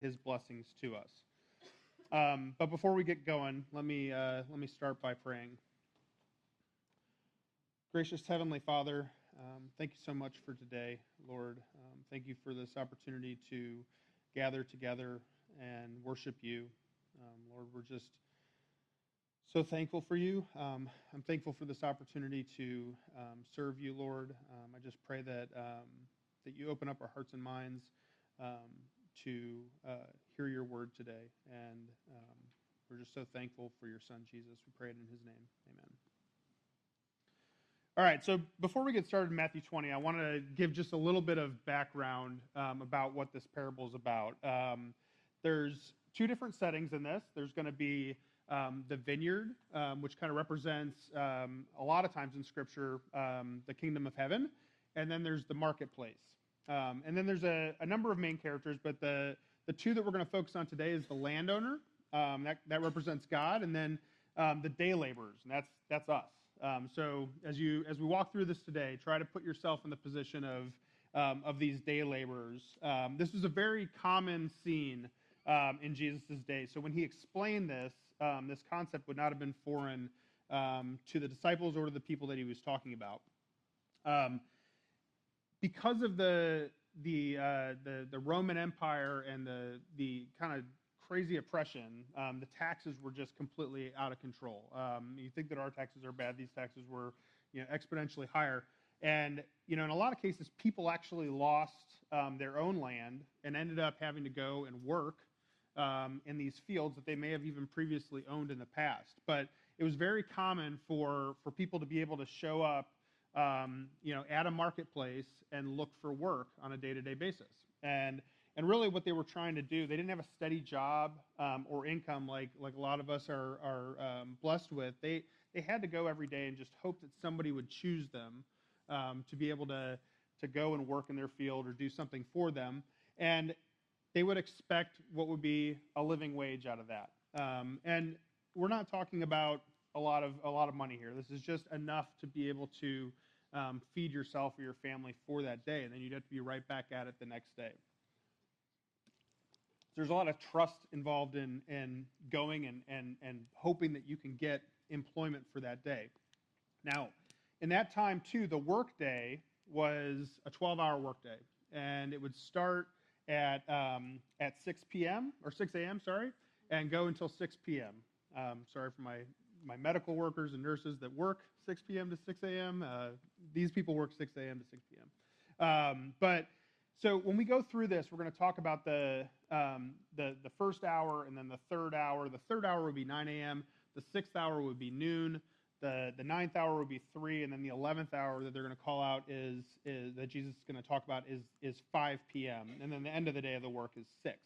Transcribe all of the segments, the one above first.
his blessings to us. Um, but before we get going, let me, uh, let me start by praying. Gracious Heavenly Father, um, thank you so much for today, Lord. Um, thank you for this opportunity to gather together and worship you. Um, Lord, we're just so thankful for you. Um, I'm thankful for this opportunity to um, serve you, Lord. Um, I just pray that that you open up our hearts and minds to uh, hear your word today. And um, we're just so thankful for your son, Jesus. We pray it in his name. Amen. All right, so before we get started in Matthew 20, I want to give just a little bit of background um, about what this parable is about. Um, there's two different settings in this. There's going to be um, the vineyard, um, which kind of represents um, a lot of times in Scripture um, the kingdom of heaven, and then there's the marketplace. Um, and then there's a, a, number of main characters, but the, the two that we're going to focus on today is the landowner, um, that, that represents God, and then um, the day laborers, and that's, that's us. Um, so as, you, as we walk through this today, try to put yourself in the position of, um, of these day laborers. Um, this was a very common scene in Jesus' day. So when he explained this, this concept would not have been foreign to the disciples or to the people that he was talking about because of the the uh, the the Roman Empire and the the kind of crazy oppression, um, the taxes were just completely out of control. Um, you think that our taxes are bad; these taxes were you know exponentially higher. And you know, in a lot of cases, people actually lost um, their own land and ended up having to go and work um, in these fields that they may have even previously owned in the past. But it was very common for for people to be able to show up um, you know, at a marketplace and look for work on a day-to-day basis. And and really, what they were trying to do, they didn't have a steady job um, or income like like a lot of us are are um, blessed with. They they had to go every day and just hope that somebody would choose them um, to be able to to go and work in their field or do something for them. And they would expect what would be a living wage out of that. Um, and we're not talking about a lot of a lot of money here. This is just enough to be able to um, feed yourself or your family for that day, and then you'd have to be right back at it the next day. So There's a lot of trust involved in in going and and and hoping that you can get employment for that day. Now, in that time too, the workday was a 12-hour workday, and it would start at um, at 6 p.m. or 6 a.m. Sorry, and go until 6 p.m. Um, sorry for my my medical workers and nurses that work 6 p.m. to 6 a.m. Uh, these people work 6 a.m. to 6 p.m. Um, but so when we go through this, we're going to talk about the, um, the the first hour and then the third hour. The third hour would be 9 a.m. The sixth hour would be noon. The the ninth hour would be three, and then the eleventh hour that they're going to call out is is that Jesus is going to talk about is is 5 p.m. And then the end of the day of the work is six.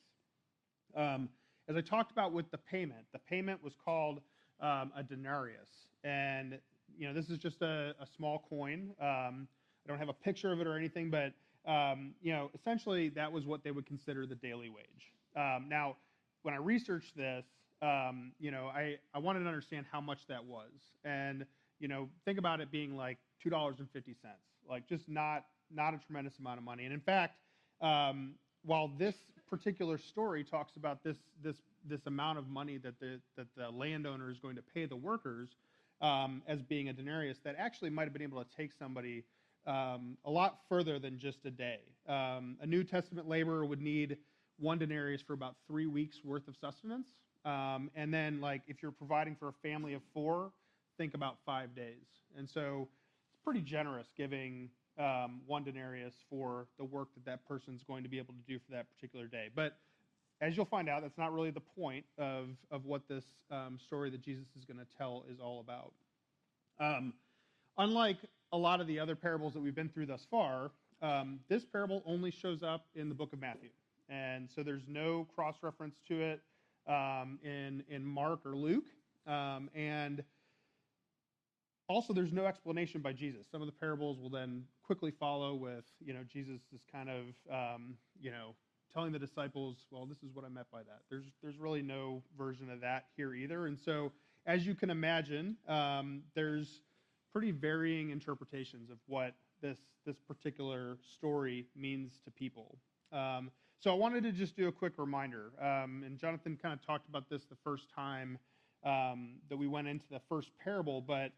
Um, as I talked about with the payment, the payment was called um, a denarius. And, you know, this is just a, a small coin. Um, I don't have a picture of it or anything, but, um, you know, essentially that was what they would consider the daily wage. Um, now, when I researched this, um, you know, I, I wanted to understand how much that was. And, you know, think about it being like $2.50, like just not, not a tremendous amount of money. And in fact, while this particular story talks about this, this this amount of money that the that the landowner is going to pay the workers um, as being a denarius that actually might have been able to take somebody um, a lot further than just a day. Um, a New Testament laborer would need one denarius for about three weeks worth of sustenance, um, and then like if you're providing for a family of four, think about five days. And so it's pretty generous giving um, one denarius for the work that that person's going to be able to do for that particular day, but as you'll find out, that's not really the point of, of what this um, story that Jesus is going to tell is all about. Um, unlike a lot of the other parables that we've been through thus far, um, this parable only shows up in the book of Matthew. And so there's no cross reference to it um, in, in Mark or Luke. Um, and also, there's no explanation by Jesus. Some of the parables will then quickly follow with, you know, Jesus is kind of, um, you know, telling the disciples, well, this is what I meant by that. There's, there's really no version of that here either. And so, as you can imagine, um, there's pretty varying interpretations of what this, this particular story means to people. Um, So I wanted to just do a quick reminder. Um, and Jonathan kind of talked about this the first time um, that we went into the first parable, but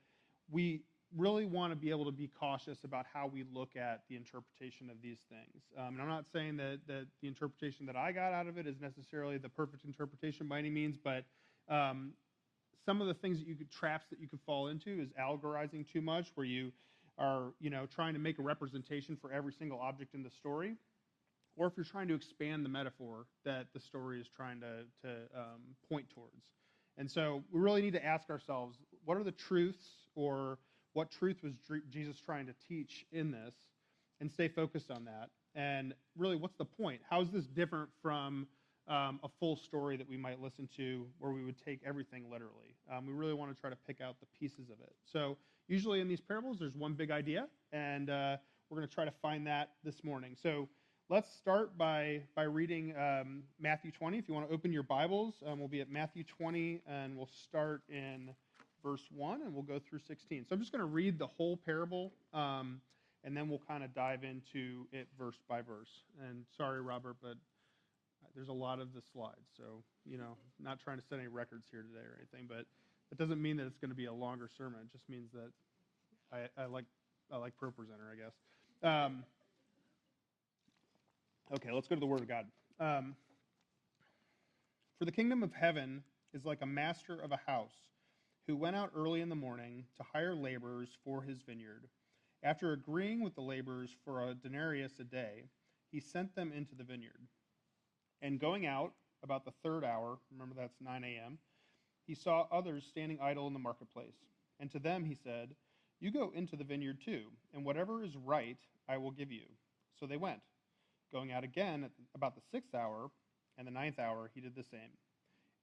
we really want to be able to be cautious about how we look at the interpretation of these things. Um, and I'm not saying that, that the interpretation that I got out of it is necessarily the perfect interpretation by any means, but um, some of the things that you could traps that you could fall into is allegorizing too much, where you are you know trying to make a representation for every single object in the story, or if you're trying to expand the metaphor that the story is trying to to um, point towards. And so we really need to ask ourselves, what are the truths or what truth was Jesus trying to teach in this and stay focused on that. And really, what's the point? How is this different from um, a full story that we might listen to where we would take everything literally? Um, we really want to try to pick out the pieces of it. So, usually in these parables, there's one big idea, and uh, we're going to try to find that this morning. So, let's start by, by reading um, Matthew 20. If you want to open your Bibles, um, we'll be at Matthew 20, and we'll start in verse 1, and we'll go through 16. So I'm just going to read the whole parable, um, and then we'll kind of dive into it verse by verse. And sorry, Robert, but there's a lot of the slides. So, you know, not trying to set any records here today or anything, but it doesn't mean that it's going to be a longer sermon. It just means that I, I like I like ProPresenter, I guess. Um, okay, let's go to the Word of God. Um, For the kingdom of heaven is like a master of a house who went out early in the morning to hire laborers for his vineyard. After agreeing with the laborers for a denarius a day, he sent them into the vineyard. And going out about the third hour, remember that's 9 a.m., he saw others standing idle in the marketplace. And to them he said, You go into the vineyard too, and whatever is right I will give you. So they went. Going out again about the sixth hour and the ninth hour, he did the same.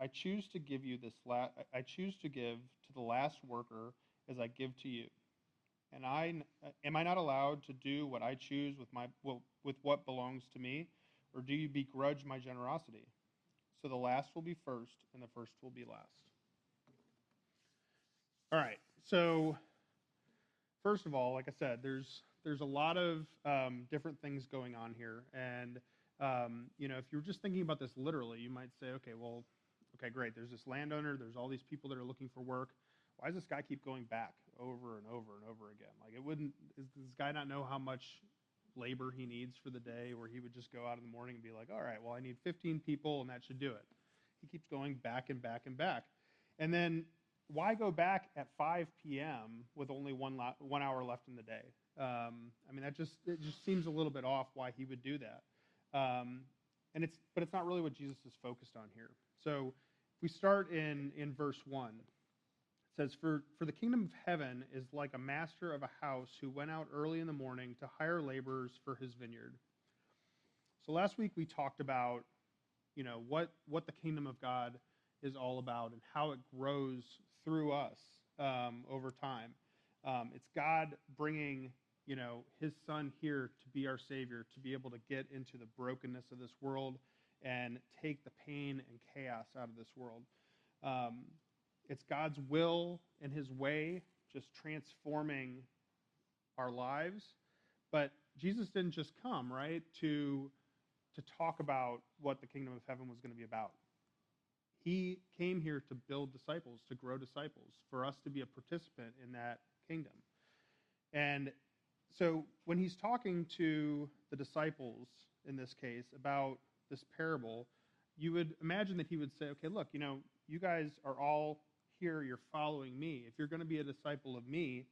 I choose to give you this la- I choose to give to the last worker as I give to you. And I am I not allowed to do what I choose with my with what belongs to me, or do you begrudge my generosity? So the last will be first, and the first will be last. All right. So first of all, like I said, there's there's a lot of um, different things going on here, and um, you know, if you're just thinking about this literally, you might say, okay, well, okay, great. There's this landowner. There's all these people that are looking for work. Why does this guy keep going back over and over and over again? Like, it wouldn't, does this guy not know how much labor he needs for the day where he would just go out in the morning and be like, all right, well, I need 15 people and that should do it. He keeps going back and back and back. And then why go back at 5 p.m. with only one, one hour left in the day? Um, I mean, that just, it just seems a little bit off why he would do that. Um, and it's, but it's not really what Jesus is focused on here. So we start in, in verse 1, it says, for, for the kingdom of heaven is like a master of a house who went out early in the morning to hire laborers for his vineyard. So last week we talked about, you know, what, what the kingdom of God is all about and how it grows through us um, over time. Um, it's God bringing, you know, his son here to be our savior, to be able to get into the brokenness of this world and take the pain and chaos out of this world. Um, it's God's will and His way just transforming our lives. But Jesus didn't just come, right, to, to talk about what the kingdom of heaven was going to be about. He came here to build disciples, to grow disciples, for us to be a participant in that kingdom. And so when he's talking to the disciples in this case about this parable, you would imagine that he would say, okay, look, you know, you guys are all here, you're following me. If you're going to be a disciple of me,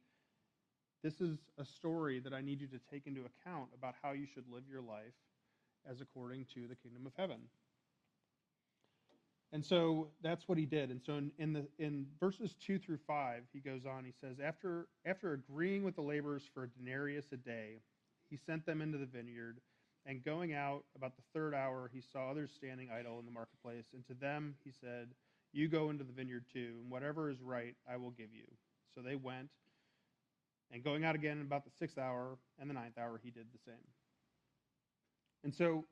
this is a story that I need you to take into account about how you should live your life as according to the kingdom of heaven. And so that's what he did. And so in, in, the in verses two through five, he goes on. He says, after after agreeing with the laborers for a denarius a day, he sent them into the vineyard. And going out about the third hour, he saw others standing idle in the marketplace. And to them he said, You go into the vineyard too, and whatever is right I will give you. So they went. And going out again about the sixth hour and the ninth hour, he did the same. And so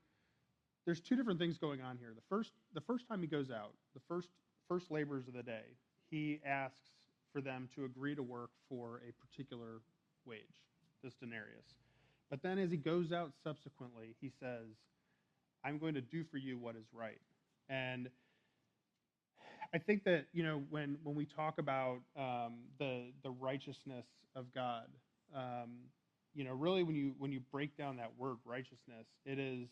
there's two different things going on here. The first, the first time he goes out, the first first laborers of the day, he asks for them to agree to work for a particular wage, this denarius. But then as he goes out subsequently, he says, I'm going to do for you what is right. And I think that, you know, when, when we talk about um, the, the righteousness of God, um, you know, really when you, when you break down that word righteousness, it is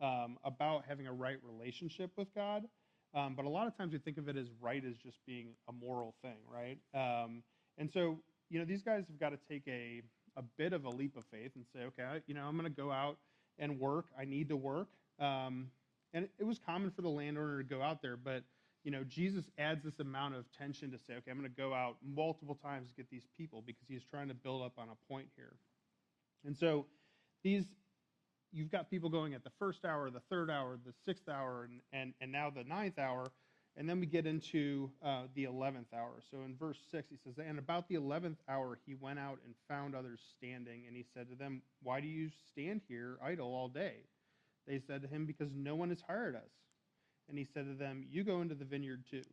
um, about having a right relationship with God. Um, but a lot of times we think of it as right as just being a moral thing, right? Um, and so, you know, these guys have got to take a, a bit of a leap of faith and say, okay, you know, I'm going to go out and work. I need to work. Um, and it was common for the landowner to go out there, but you know, Jesus adds this amount of tension to say, okay, I'm going to go out multiple times to get these people because he's trying to build up on a point here. And so these you've got people going at the first hour, the third hour, the sixth hour, and, and, and now the ninth hour. And then we get into uh, the 11th hour. So in verse 6, he says, And about the 11th hour, he went out and found others standing, and he said to them, Why do you stand here idle all day? They said to him, Because no one has hired us. And he said to them, You go into the vineyard too.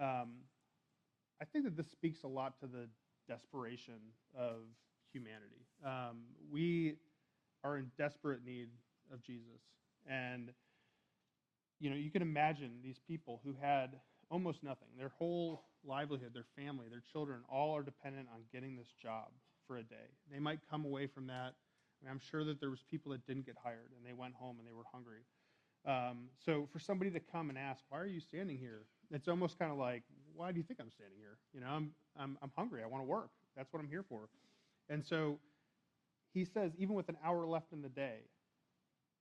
Um, I think that this speaks a lot to the desperation of humanity. Um, we are in desperate need of Jesus. And, you know, you can imagine these people who had almost nothing. Their whole livelihood, their family, their children, all are dependent on getting this job for a day. They might come away from that. I I'm sure that there was people that didn't get hired and they went home and they were hungry. Um, so for somebody to come and ask, "Why are you standing here?" It's almost kind of like, "Why do you think I'm standing here?" You know, I'm I'm I'm hungry. I want to work. That's what I'm here for. And so he says, even with an hour left in the day,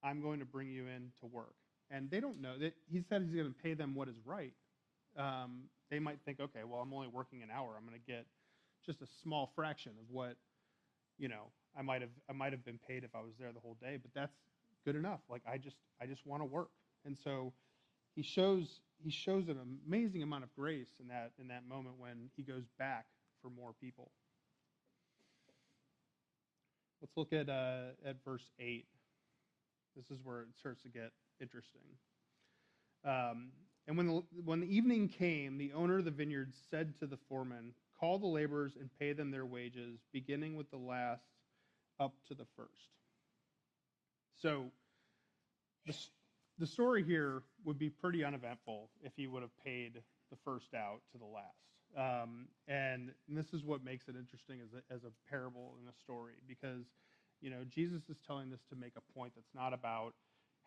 I'm going to bring you in to work. And they don't know that he said he's going to pay them what is right. Um, they might think, okay, well, I'm only working an hour. I'm going to get just a small fraction of what, you know, I might have I might have been paid if I was there the whole day. But that's good enough. Like I just I just want to work. And so he shows he shows an amazing amount of grace in that in that moment when he goes back for more people. Let's look at, uh, at verse 8. This is where it starts to get interesting. Um, and when the, when the evening came, the owner of the vineyard said to the foreman, Call the laborers and pay them their wages, beginning with the last up to the first. So the, the story here would be pretty uneventful if he would have paid the first out to the last. Um, and, and, this is what makes it interesting as a, as a parable and a story because, you know, Jesus is telling this to make a point that's not about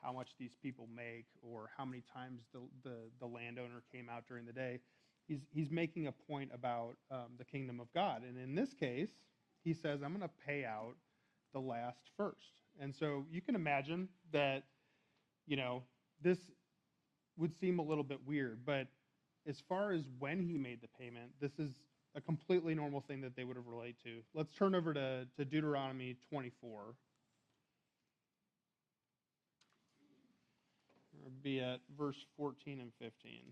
how much these people make or how many times the, the, the landowner came out during the day. He's, he's making a point about um, the kingdom of God. And in this case, he says, I'm going to pay out the last first. And so you can imagine that, you know, this would seem a little bit weird, but as far as when he made the payment, this is a completely normal thing that they would have related to. Let's turn over to, to Deuteronomy 24. It'll be at verse 14 and 15.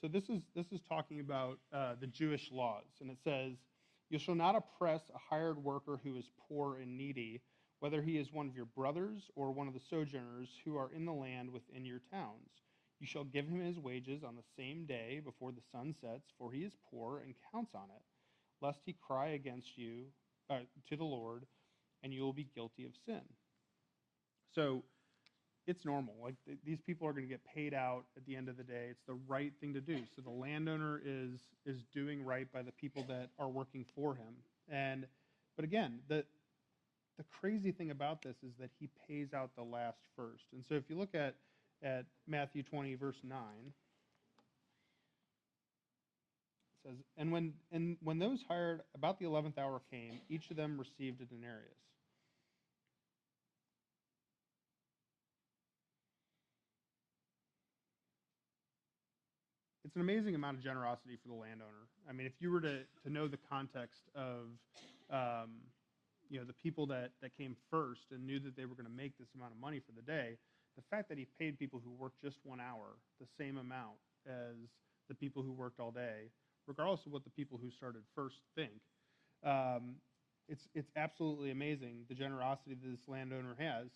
So this is this is talking about uh, the Jewish laws, and it says, "You shall not oppress a hired worker who is poor and needy, whether he is one of your brothers or one of the sojourners who are in the land within your towns. You shall give him his wages on the same day before the sun sets, for he is poor and counts on it, lest he cry against you uh, to the Lord, and you will be guilty of sin." So it's normal. Like th- these people are going to get paid out at the end of the day. It's the right thing to do. So the landowner is is doing right by the people that are working for him. And but again, the the crazy thing about this is that he pays out the last first. And so if you look at at Matthew 20 verse 9 it says and when and when those hired about the 11th hour came each of them received a denarius it's an amazing amount of generosity for the landowner. I mean, if you were to, to know the context of, um, you know, the people that, that came first and knew that they were going to make this amount of money for the day, the fact that he paid people who worked just one hour the same amount as the people who worked all day, regardless of what the people who started first think, um, it's it's absolutely amazing the generosity that this landowner has.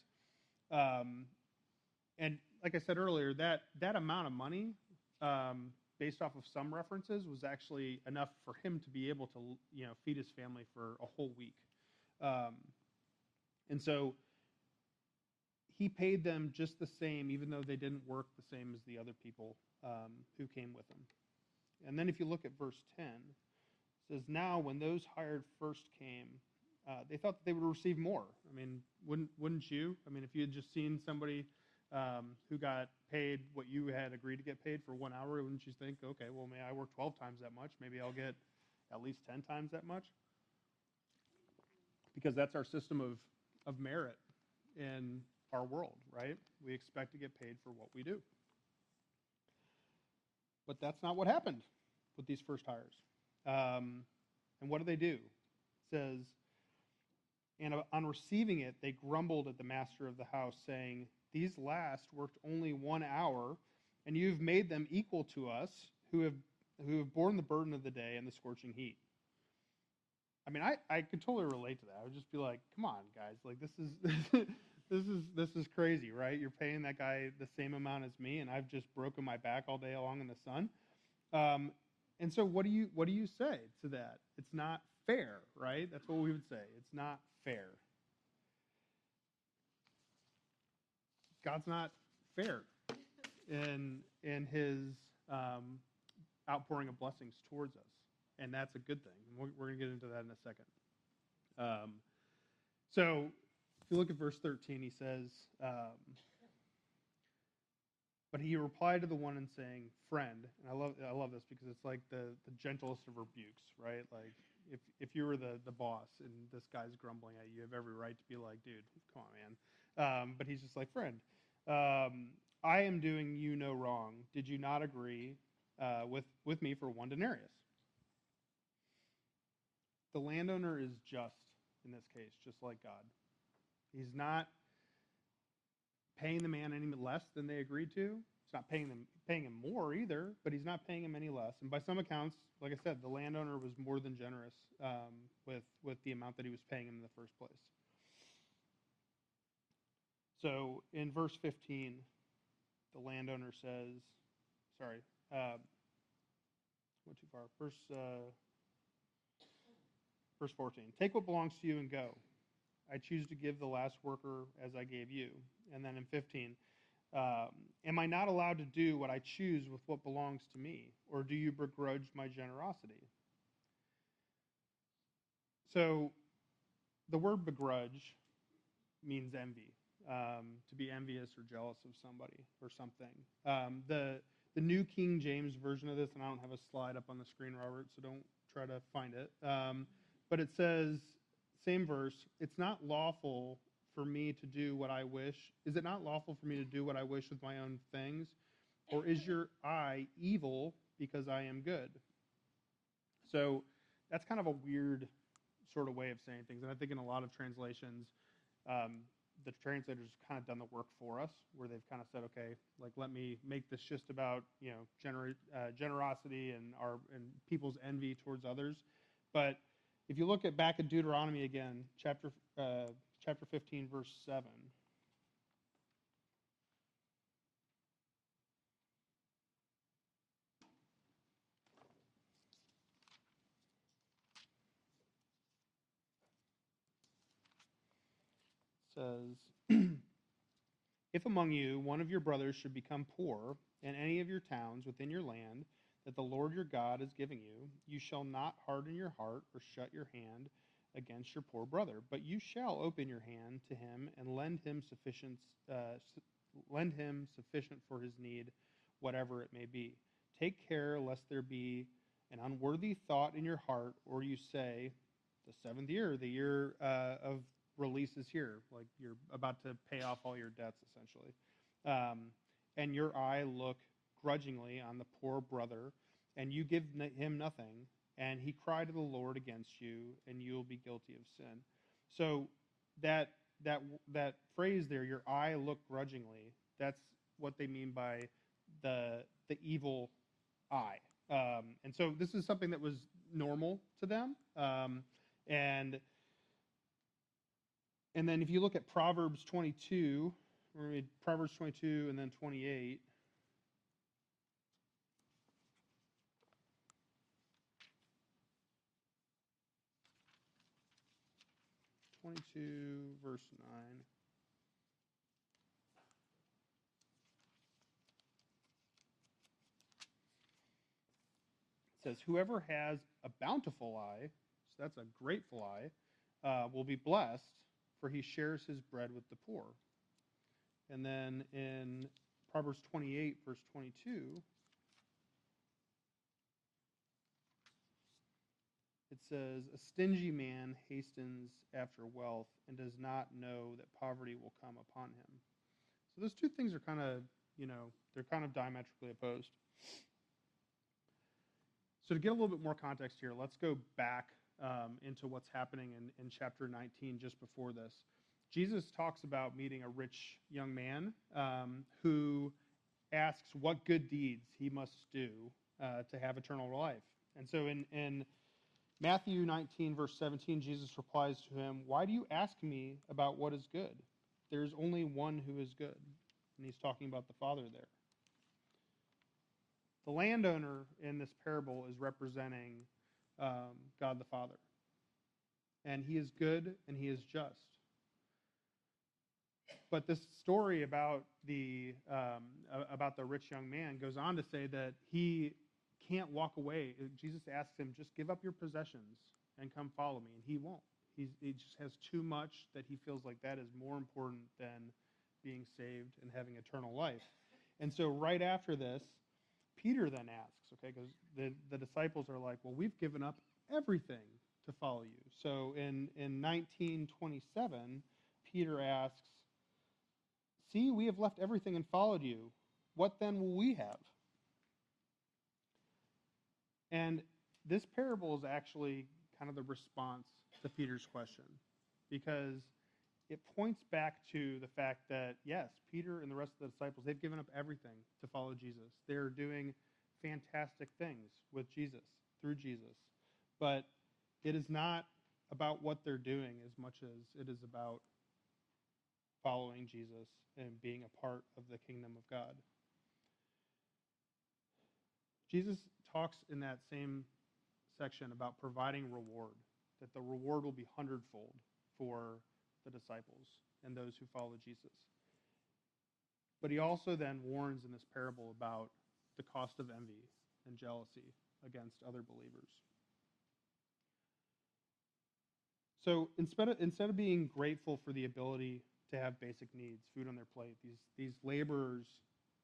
Um, and like I said earlier, that that amount of money um, based off of some references, was actually enough for him to be able to, you know, feed his family for a whole week. Um, and so he paid them just the same, even though they didn't work the same as the other people um, who came with him. And then if you look at verse 10, it says, Now when those hired first came, uh, they thought that they would receive more. I mean, wouldn't, wouldn't you? I mean, if you had just seen somebody um, who got paid what you had agreed to get paid for one hour, wouldn't you think, okay, well, may I work 12 times that much? Maybe I'll get at least 10 times that much? Because that's our system of, of merit in our world, right? We expect to get paid for what we do. But that's not what happened with these first hires. Um, and what do they do? It says, and on receiving it, they grumbled at the master of the house, saying, these last worked only one hour, and you've made them equal to us who have, who have borne the burden of the day and the scorching heat. I mean, I, I could totally relate to that. I would just be like, come on, guys. Like, this is. this is this is crazy, right? You're paying that guy the same amount as me, and I've just broken my back all day long in the sun. Um, and so, what do you what do you say to that? It's not fair, right? That's what we would say. It's not fair. God's not fair in in His um, outpouring of blessings towards us, and that's a good thing. We're, we're going to get into that in a second. Um, so, if you look at verse thirteen, he says, um, "But he replied to the one and saying, friend." And I love I love this because it's like the the gentlest of rebukes, right? Like if if you were the the boss and this guy's grumbling at you, you have every right to be like, dude, come on, man. Um, but he's just like, friend, um, I am doing you no wrong. Did you not agree uh, with with me for one denarius? The landowner is just in this case, just like God. He's not paying the man any less than they agreed to. He's not paying them paying him more either, but he's not paying him any less. And by some accounts, like I said, the landowner was more than generous um, with with the amount that he was paying him in the first place. So in verse 15, the landowner says, sorry, uh, went too far. Verse, uh, verse 14, take what belongs to you and go. I choose to give the last worker as I gave you. And then in 15, um, am I not allowed to do what I choose with what belongs to me? Or do you begrudge my generosity? So the word begrudge means envy um, to be envious or jealous of somebody or something. Um, the the New King James version of this, and I don't have a slide up on the screen, Robert, so don't try to find it. But it says, same verse, it's not lawful for me to do what I wish. Is it not lawful for me to do what I wish with my own things? Or is your eye evil because I am good? So that's kind of a weird sort of way of saying things. And I think in a lot of translations, um, the translators have kind of done the work for us, where they've kind of said, okay, like let me make this just about you know gener- uh, generosity and our and people's envy towards others. But if you look at back at Deuteronomy again, chapter uh, chapter 15, verse 7. says, If among you one of your brothers should become poor in any of your towns within your land that the Lord your God is giving you, you shall not harden your heart or shut your hand against your poor brother, but you shall open your hand to him and lend him sufficient, uh, lend him sufficient for his need, whatever it may be. Take care lest there be an unworthy thought in your heart, or you say, the seventh year, the year uh, of release is here, like you're about to pay off all your debts, essentially. Um, and your eye look grudgingly on the poor brother, and you give him nothing, and he cry to the Lord against you, and you will be guilty of sin. So that that that phrase there, your eye look grudgingly, that's what they mean by the the evil eye. Um, and so this is something that was normal to them. Um, and and then if you look at Proverbs 22, read Proverbs 22 and then 28. Twenty-two, verse nine. It says, "Whoever has a bountiful eye, so that's a grateful eye, uh, will be blessed, for he shares his bread with the poor. And then in Proverbs 28, verse 22, it says, A stingy man hastens after wealth and does not know that poverty will come upon him. So those two things are kind of, you know, they're kind of diametrically opposed. So to get a little bit more context here, let's go back um, into what's happening in, in chapter 19 just before this. Jesus talks about meeting a rich young man um, who asks what good deeds he must do uh, to have eternal life. And so in, in Matthew 19, verse 17, Jesus replies to him, Why do you ask me about what is good? There's only one who is good. And he's talking about the Father there. The landowner in this parable is representing um, God the Father. And he is good and he is just. But this story about the um, about the rich young man goes on to say that he can't walk away. Uh, Jesus asks him, "Just give up your possessions and come follow me," and he won't. He's, he just has too much that he feels like that is more important than being saved and having eternal life. And so, right after this, Peter then asks, okay, because the, the disciples are like, well, we've given up everything to follow you. So in, in 1927, Peter asks, See, we have left everything and followed you. What then will we have? And this parable is actually kind of the response to Peter's question because it points back to the fact that, yes, Peter and the rest of the disciples, they've given up everything to follow Jesus. They're doing fantastic things with Jesus, through Jesus. But it is not about what they're doing as much as it is about following Jesus and being a part of the kingdom of God. Jesus talks in that same section about providing reward, that the reward will be hundredfold for the disciples and those who follow Jesus. But he also then warns in this parable about the cost of envy and jealousy against other believers. So instead of, instead of being grateful for the ability to have basic needs, food on their plate, these, these laborers,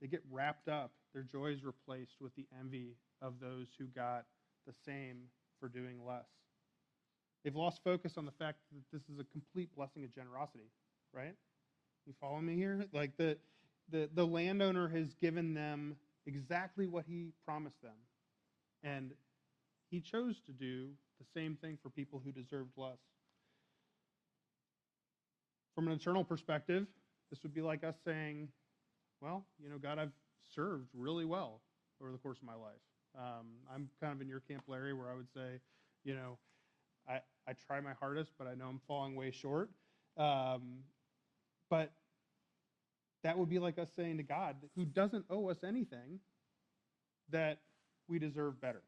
they get wrapped up, their joy is replaced with the envy of those who got the same for doing less. They've lost focus on the fact that this is a complete blessing of generosity, right? You follow me here? Like the, the, the landowner has given them exactly what he promised them. And he chose to do the same thing for people who deserved less. From an eternal perspective, this would be like us saying, well, you know, God, I've served really well over the course of my life. Um, I'm kind of in your camp, Larry, where I would say, you know, I, I try my hardest, but I know I'm falling way short. Um, but that would be like us saying to God, who doesn't owe us anything, that we deserve better.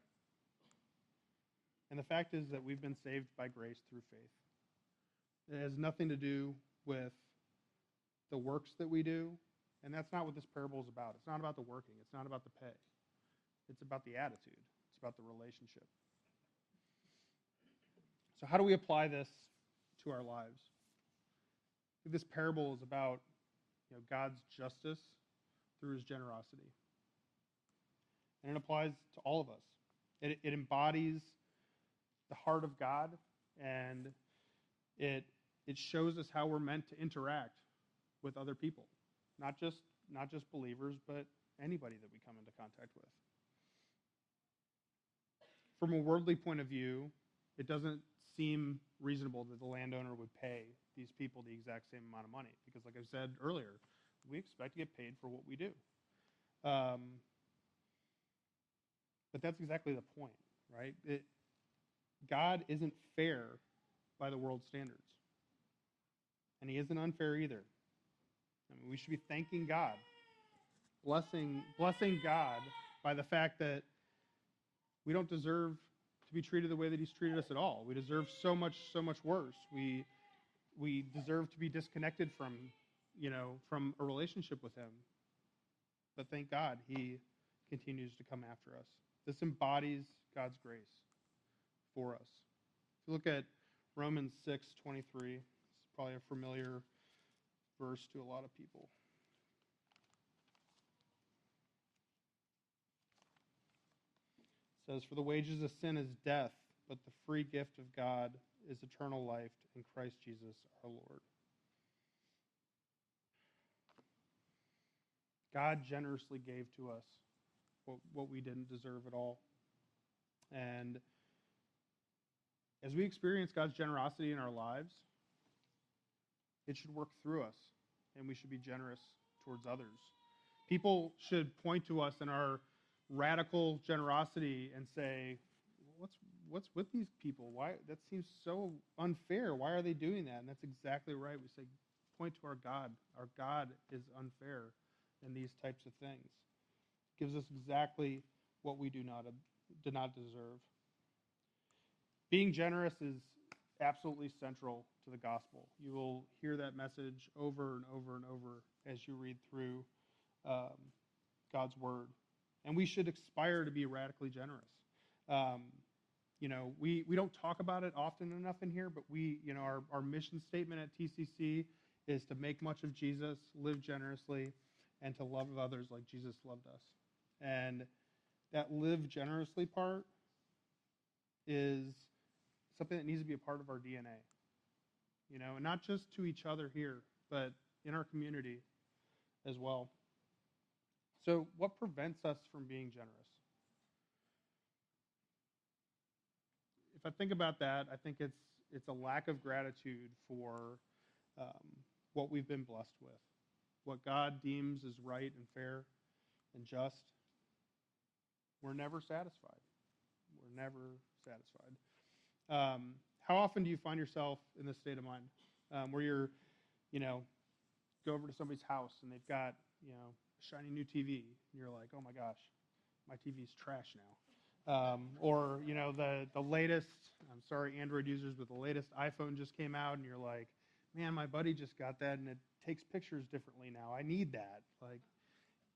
And the fact is that we've been saved by grace through faith. It has nothing to do with the works that we do. And that's not what this parable is about. It's not about the working, it's not about the pay. It's about the attitude, it's about the relationship. So, how do we apply this to our lives? This parable is about you know, God's justice through his generosity. And it applies to all of us. It, it embodies the heart of God and it, it shows us how we're meant to interact with other people. Not just, not just believers, but anybody that we come into contact with. From a worldly point of view, it doesn't seem reasonable that the landowner would pay these people the exact same amount of money because, like I said earlier, we expect to get paid for what we do. Um, but that's exactly the point, right? It, God isn't fair by the world's standards, and He isn't unfair either. I mean, we should be thanking God, blessing blessing God by the fact that we don't deserve to be treated the way that He's treated us at all. We deserve so much, so much worse. We we deserve to be disconnected from, you know, from a relationship with Him. But thank God He continues to come after us. This embodies God's grace for us. If you look at Romans 6 23, it's probably a familiar verse to a lot of people. It says, For the wages of sin is death, but the free gift of God is eternal life in Christ Jesus our Lord. God generously gave to us what, what we didn't deserve at all. And as we experience God's generosity in our lives, it should work through us, and we should be generous towards others. People should point to us in our radical generosity and say, "What's what's with these people? Why that seems so unfair? Why are they doing that?" And that's exactly right. We say, point to our God. Our God is unfair in these types of things. Gives us exactly what we do not do not deserve. Being generous is absolutely central to the gospel. You will hear that message over and over and over as you read through um, God's word. And we should aspire to be radically generous. Um, you know, we, we don't talk about it often enough in here, but we, you know, our, our mission statement at TCC is to make much of Jesus, live generously, and to love others like Jesus loved us. And that live generously part is something that needs to be a part of our DNA. You know, and not just to each other here, but in our community as well. So, what prevents us from being generous? If I think about that, I think it's it's a lack of gratitude for um, what we've been blessed with, what God deems as right and fair and just. We're never satisfied. We're never satisfied. Um, how often do you find yourself in this state of mind um, where you're, you know, go over to somebody's house and they've got, you know, a shiny new TV, and you're like, oh my gosh, my TV's trash now. Um, or you know the the latest. I'm sorry, Android users, but the latest iPhone just came out, and you're like, man, my buddy just got that, and it takes pictures differently now. I need that. Like,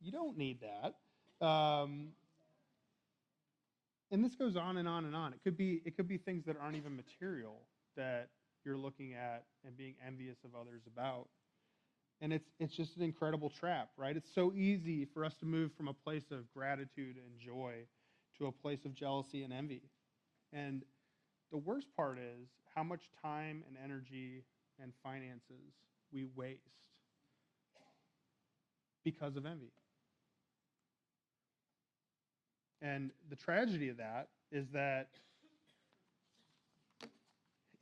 you don't need that. Um, and this goes on and on and on. It could be it could be things that aren't even material that you're looking at and being envious of others about. And it's it's just an incredible trap, right? It's so easy for us to move from a place of gratitude and joy to a place of jealousy and envy. And the worst part is how much time and energy and finances we waste because of envy. And the tragedy of that is that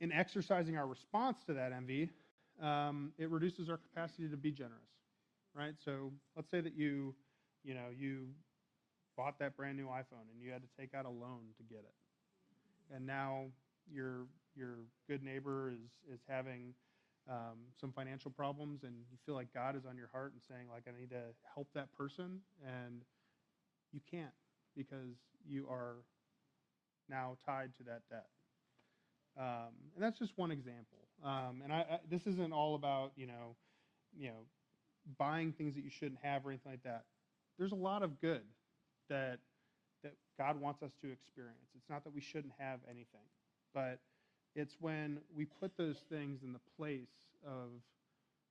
in exercising our response to that envy, um, it reduces our capacity to be generous, right? So let's say that you, you know, you bought that brand new iPhone and you had to take out a loan to get it, and now your your good neighbor is is having um, some financial problems, and you feel like God is on your heart and saying like I need to help that person, and you can't because you are now tied to that debt. Um, and that's just one example. Um, and I, I, this isn't all about you know, you know, buying things that you shouldn't have or anything like that. There's a lot of good that that God wants us to experience. It's not that we shouldn't have anything, but it's when we put those things in the place of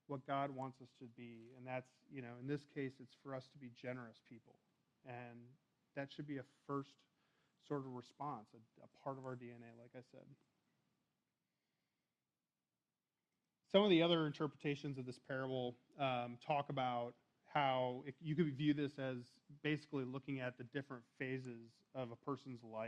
what God wants us to be, and that's you know in this case it's for us to be generous people, and that should be a first sort of response, a, a part of our DNA, like I said. Some of the other interpretations of this parable um, talk about how you could view this as basically looking at the different phases of a person's life.